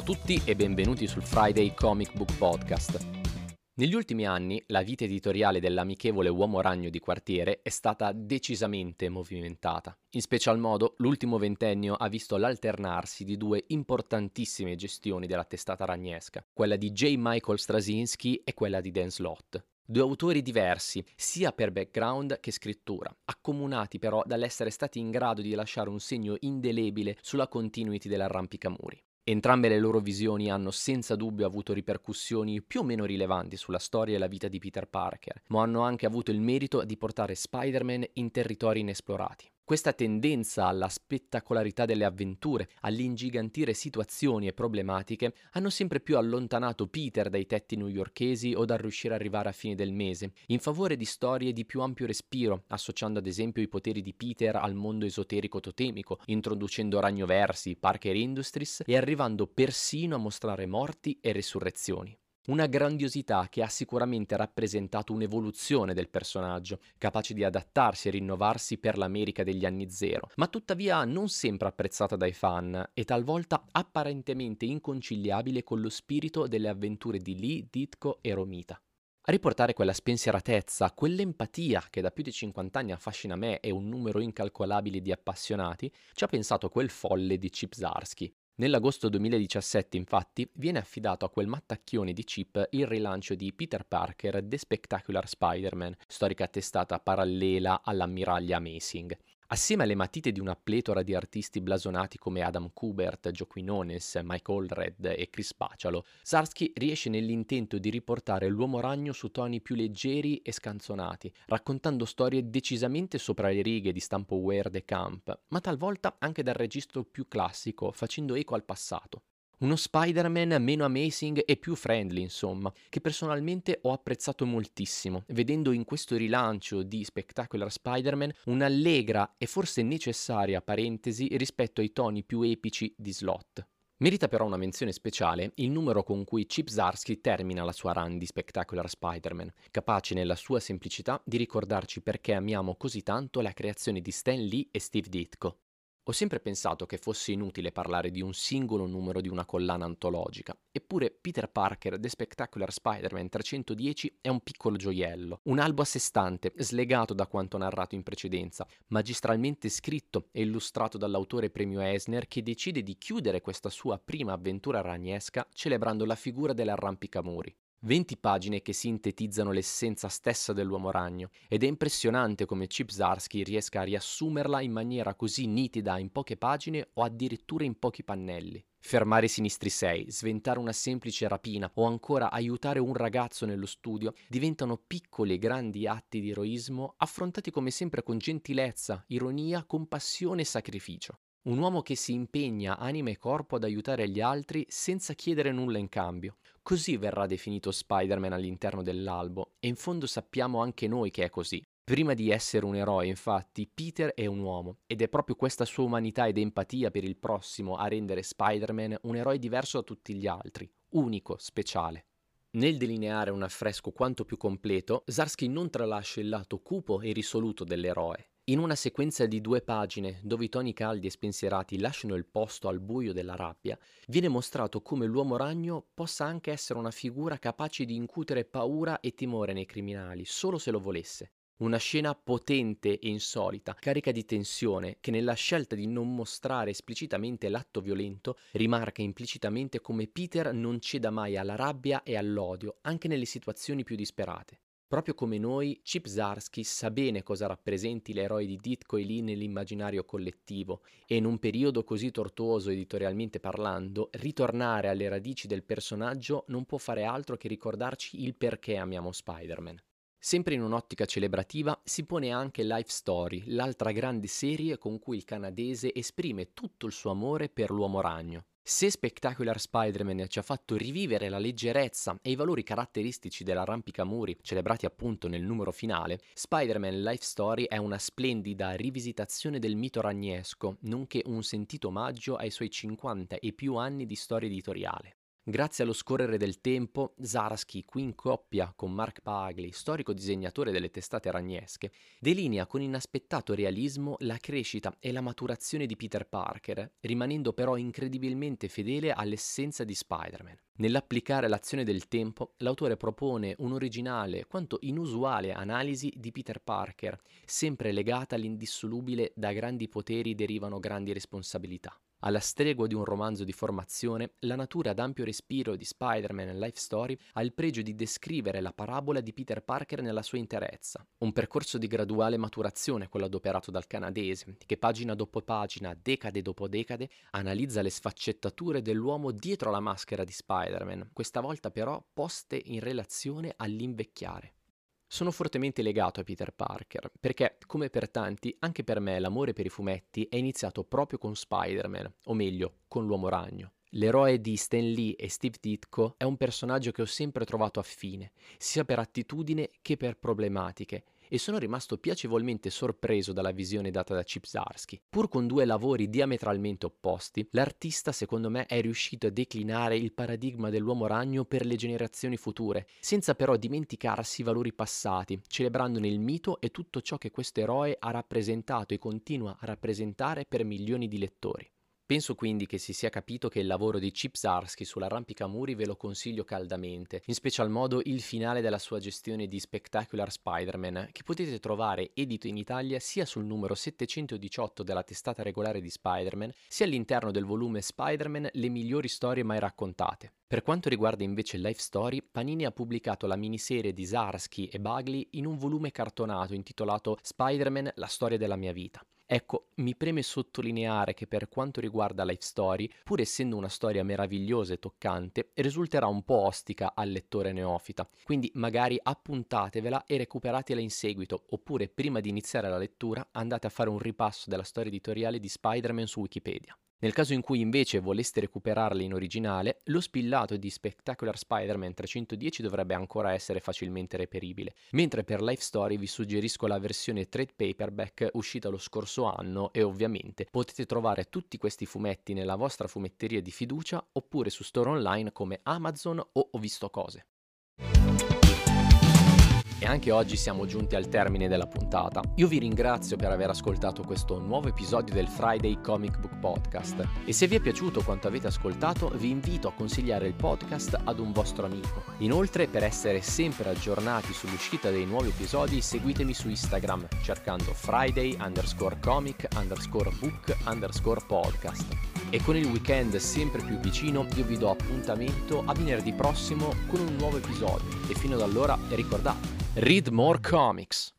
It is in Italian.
a tutti e benvenuti sul Friday Comic Book Podcast. Negli ultimi anni la vita editoriale dell'amichevole uomo ragno di quartiere è stata decisamente movimentata. In special modo l'ultimo ventennio ha visto l'alternarsi di due importantissime gestioni della testata ragnesca, quella di J. Michael Straczynski e quella di Dan Slott. Due autori diversi, sia per background che scrittura, accomunati però dall'essere stati in grado di lasciare un segno indelebile sulla continuity dell'arrampicamuri. Entrambe le loro visioni hanno senza dubbio avuto ripercussioni più o meno rilevanti sulla storia e la vita di Peter Parker, ma hanno anche avuto il merito di portare Spider-Man in territori inesplorati. Questa tendenza alla spettacolarità delle avventure, all'ingigantire situazioni e problematiche, hanno sempre più allontanato Peter dai tetti newyorkesi o dal riuscire ad arrivare a fine del mese, in favore di storie di più ampio respiro, associando ad esempio i poteri di Peter al mondo esoterico totemico, introducendo ragnoversi, Parker Industries e arrivando persino a mostrare morti e resurrezioni. Una grandiosità che ha sicuramente rappresentato un'evoluzione del personaggio, capace di adattarsi e rinnovarsi per l'America degli anni zero, ma tuttavia non sempre apprezzata dai fan e talvolta apparentemente inconciliabile con lo spirito delle avventure di Lee, Ditko e Romita. A riportare quella spensieratezza, quell'empatia che da più di 50 anni affascina me e un numero incalcolabile di appassionati, ci ha pensato quel folle di Chip Zarsky, Nell'agosto 2017, infatti, viene affidato a quel mattacchione di chip il rilancio di Peter Parker The Spectacular Spider-Man, storica testata parallela all'ammiraglia Amazing. Assieme alle matite di una pletora di artisti blasonati come Adam Kubert, Joe Quinones, Mike Allred e Chris Pacialo, Sarsky riesce nell'intento di riportare l'uomo ragno su toni più leggeri e scanzonati, raccontando storie decisamente sopra le righe di stampo weird e camp, ma talvolta anche dal registro più classico, facendo eco al passato. Uno Spider-Man meno amazing e più friendly, insomma, che personalmente ho apprezzato moltissimo, vedendo in questo rilancio di Spectacular Spider-Man un'allegra e forse necessaria parentesi rispetto ai toni più epici di Slot. Merita però una menzione speciale il numero con cui Chip Zarsky termina la sua run di Spectacular Spider-Man, capace nella sua semplicità di ricordarci perché amiamo così tanto la creazione di Stan Lee e Steve Ditko. Ho sempre pensato che fosse inutile parlare di un singolo numero di una collana antologica, eppure Peter Parker The Spectacular Spider-Man 310 è un piccolo gioiello, un albo a sé stante, slegato da quanto narrato in precedenza, magistralmente scritto e illustrato dall'autore premio Eisner che decide di chiudere questa sua prima avventura ragnesca celebrando la figura dell'arrampicamuri. 20 pagine che sintetizzano l'essenza stessa dell'uomo ragno ed è impressionante come Chip Zarsky riesca a riassumerla in maniera così nitida in poche pagine o addirittura in pochi pannelli. Fermare i sinistri 6, sventare una semplice rapina o ancora aiutare un ragazzo nello studio diventano piccoli e grandi atti di eroismo affrontati come sempre con gentilezza, ironia, compassione e sacrificio. Un uomo che si impegna anima e corpo ad aiutare gli altri senza chiedere nulla in cambio. Così verrà definito Spider-Man all'interno dell'albo, e in fondo sappiamo anche noi che è così. Prima di essere un eroe, infatti, Peter è un uomo, ed è proprio questa sua umanità ed empatia per il prossimo a rendere Spider-Man un eroe diverso da tutti gli altri, unico, speciale. Nel delineare un affresco quanto più completo, Zarsky non tralascia il lato cupo e risoluto dell'eroe, in una sequenza di due pagine, dove i toni caldi e spensierati lasciano il posto al buio della rabbia, viene mostrato come l'uomo ragno possa anche essere una figura capace di incutere paura e timore nei criminali, solo se lo volesse. Una scena potente e insolita, carica di tensione, che nella scelta di non mostrare esplicitamente l'atto violento rimarca implicitamente come Peter non ceda mai alla rabbia e all'odio, anche nelle situazioni più disperate. Proprio come noi, Chip Zarsky sa bene cosa rappresenti l'eroe di Ditko e Lee nell'immaginario collettivo e in un periodo così tortuoso editorialmente parlando, ritornare alle radici del personaggio non può fare altro che ricordarci il perché amiamo Spider-Man. Sempre in un'ottica celebrativa si pone anche Life Story, l'altra grande serie con cui il canadese esprime tutto il suo amore per l'uomo ragno. Se Spectacular Spider-Man ci ha fatto rivivere la leggerezza e i valori caratteristici dell'arrampicamuri celebrati appunto nel numero finale, Spider-Man Life Story è una splendida rivisitazione del mito ragnesco, nonché un sentito omaggio ai suoi 50 e più anni di storia editoriale. Grazie allo scorrere del tempo, Zaraski, qui in coppia con Mark Bagley, storico disegnatore delle testate ragnesche, delinea con inaspettato realismo la crescita e la maturazione di Peter Parker, rimanendo però incredibilmente fedele all'essenza di Spider-Man. Nell'applicare l'azione del tempo, l'autore propone un'originale quanto inusuale analisi di Peter Parker, sempre legata all'indissolubile da grandi poteri derivano grandi responsabilità. Alla stregua di un romanzo di formazione, la natura ad ampio respiro di Spider-Man Life Story ha il pregio di descrivere la parabola di Peter Parker nella sua interezza. Un percorso di graduale maturazione, quello adoperato dal canadese, che pagina dopo pagina, decade dopo decade, analizza le sfaccettature dell'uomo dietro la maschera di Spider-Man, questa volta però poste in relazione all'invecchiare. Sono fortemente legato a Peter Parker, perché, come per tanti, anche per me l'amore per i fumetti è iniziato proprio con Spider-Man, o meglio, con l'Uomo Ragno. L'eroe di Stan Lee e Steve Ditko è un personaggio che ho sempre trovato affine, sia per attitudine che per problematiche, e sono rimasto piacevolmente sorpreso dalla visione data da Chip Zarsky. Pur con due lavori diametralmente opposti, l'artista secondo me è riuscito a declinare il paradigma dell'uomo ragno per le generazioni future, senza però dimenticarsi i valori passati, celebrandone il mito e tutto ciò che questo eroe ha rappresentato e continua a rappresentare per milioni di lettori. Penso quindi che si sia capito che il lavoro di Chip Zarsky sull'arrampicamuri ve lo consiglio caldamente, in special modo il finale della sua gestione di Spectacular Spider-Man, che potete trovare edito in Italia sia sul numero 718 della testata regolare di Spider-Man, sia all'interno del volume Spider-Man Le migliori storie mai raccontate. Per quanto riguarda invece Life Story, Panini ha pubblicato la miniserie di Zarsky e Bagley in un volume cartonato intitolato Spider-Man La storia della mia vita. Ecco, mi preme sottolineare che per quanto riguarda Life Story, pur essendo una storia meravigliosa e toccante, risulterà un po' ostica al lettore neofita, quindi magari appuntatevela e recuperatela in seguito, oppure prima di iniziare la lettura andate a fare un ripasso della storia editoriale di Spider-Man su Wikipedia. Nel caso in cui invece voleste recuperarle in originale, lo spillato di Spectacular Spider-Man 310 dovrebbe ancora essere facilmente reperibile, mentre per Life Story vi suggerisco la versione trade paperback uscita lo scorso anno e ovviamente potete trovare tutti questi fumetti nella vostra fumetteria di fiducia oppure su store online come Amazon o Ho visto cose. E anche oggi siamo giunti al termine della puntata. Io vi ringrazio per aver ascoltato questo nuovo episodio del Friday Comic Book Podcast e se vi è piaciuto quanto avete ascoltato vi invito a consigliare il podcast ad un vostro amico. Inoltre per essere sempre aggiornati sull'uscita dei nuovi episodi seguitemi su Instagram cercando Friday underscore comic underscore book underscore podcast. E con il weekend sempre più vicino io vi do appuntamento a venerdì prossimo con un nuovo episodio e fino ad allora ricordate Read more comics.